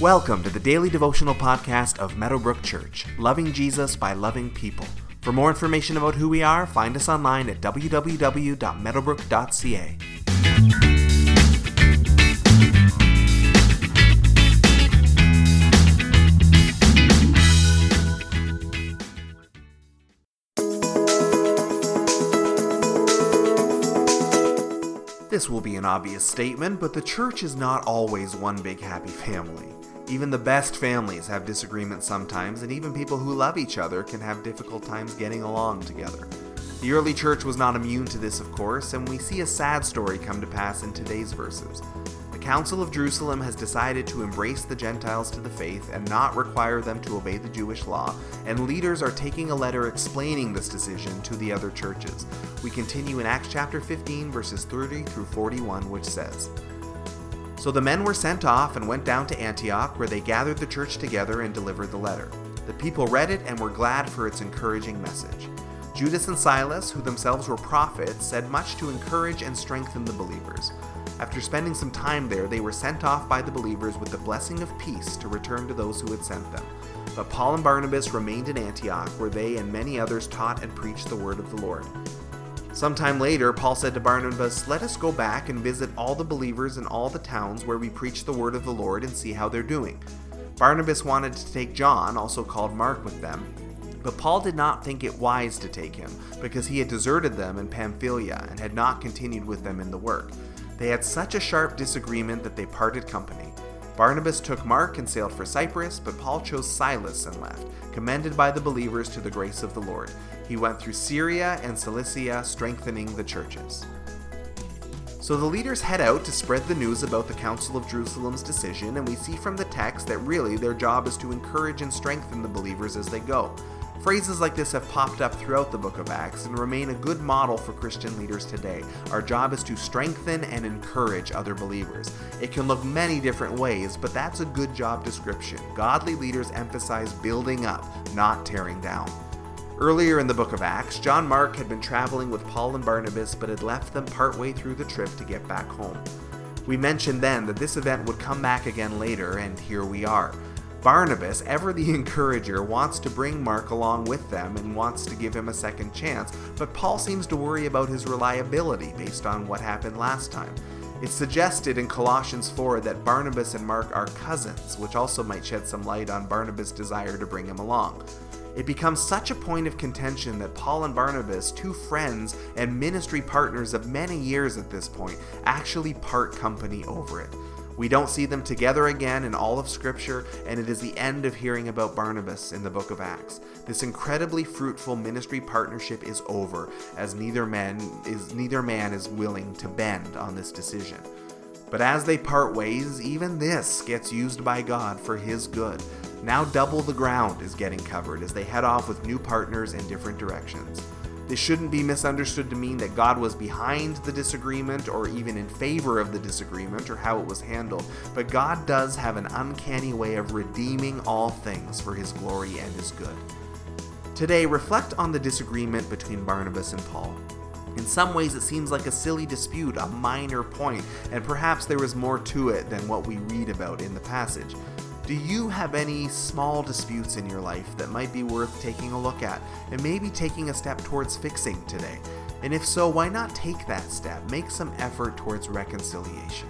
Welcome to the daily devotional podcast of Meadowbrook Church, loving Jesus by loving people. For more information about who we are, find us online at www.meadowbrook.ca. This will be an obvious statement, but the church is not always one big happy family. Even the best families have disagreements sometimes, and even people who love each other can have difficult times getting along together. The early church was not immune to this, of course, and we see a sad story come to pass in today's verses. The Council of Jerusalem has decided to embrace the Gentiles to the faith and not require them to obey the Jewish law, and leaders are taking a letter explaining this decision to the other churches. We continue in Acts chapter 15, verses 30 through 41, which says So the men were sent off and went down to Antioch, where they gathered the church together and delivered the letter. The people read it and were glad for its encouraging message. Judas and Silas, who themselves were prophets, said much to encourage and strengthen the believers. After spending some time there, they were sent off by the believers with the blessing of peace to return to those who had sent them. But Paul and Barnabas remained in Antioch, where they and many others taught and preached the word of the Lord. Sometime later, Paul said to Barnabas, Let us go back and visit all the believers in all the towns where we preach the word of the Lord and see how they're doing. Barnabas wanted to take John, also called Mark, with them. But Paul did not think it wise to take him, because he had deserted them in Pamphylia and had not continued with them in the work. They had such a sharp disagreement that they parted company. Barnabas took Mark and sailed for Cyprus, but Paul chose Silas and left, commended by the believers to the grace of the Lord. He went through Syria and Cilicia, strengthening the churches. So the leaders head out to spread the news about the Council of Jerusalem's decision, and we see from the text that really their job is to encourage and strengthen the believers as they go. Phrases like this have popped up throughout the book of Acts and remain a good model for Christian leaders today. Our job is to strengthen and encourage other believers. It can look many different ways, but that's a good job description. Godly leaders emphasize building up, not tearing down. Earlier in the book of Acts, John Mark had been traveling with Paul and Barnabas but had left them partway through the trip to get back home. We mentioned then that this event would come back again later, and here we are. Barnabas, ever the encourager, wants to bring Mark along with them and wants to give him a second chance, but Paul seems to worry about his reliability based on what happened last time. It's suggested in Colossians 4 that Barnabas and Mark are cousins, which also might shed some light on Barnabas' desire to bring him along. It becomes such a point of contention that Paul and Barnabas, two friends and ministry partners of many years at this point, actually part company over it. We don't see them together again in all of Scripture, and it is the end of hearing about Barnabas in the book of Acts. This incredibly fruitful ministry partnership is over, as neither man is neither man is willing to bend on this decision. But as they part ways, even this gets used by God for his good. Now double the ground is getting covered as they head off with new partners in different directions. This shouldn't be misunderstood to mean that God was behind the disagreement or even in favor of the disagreement or how it was handled, but God does have an uncanny way of redeeming all things for his glory and his good. Today, reflect on the disagreement between Barnabas and Paul. In some ways, it seems like a silly dispute, a minor point, and perhaps there is more to it than what we read about in the passage. Do you have any small disputes in your life that might be worth taking a look at and maybe taking a step towards fixing today? And if so, why not take that step? Make some effort towards reconciliation.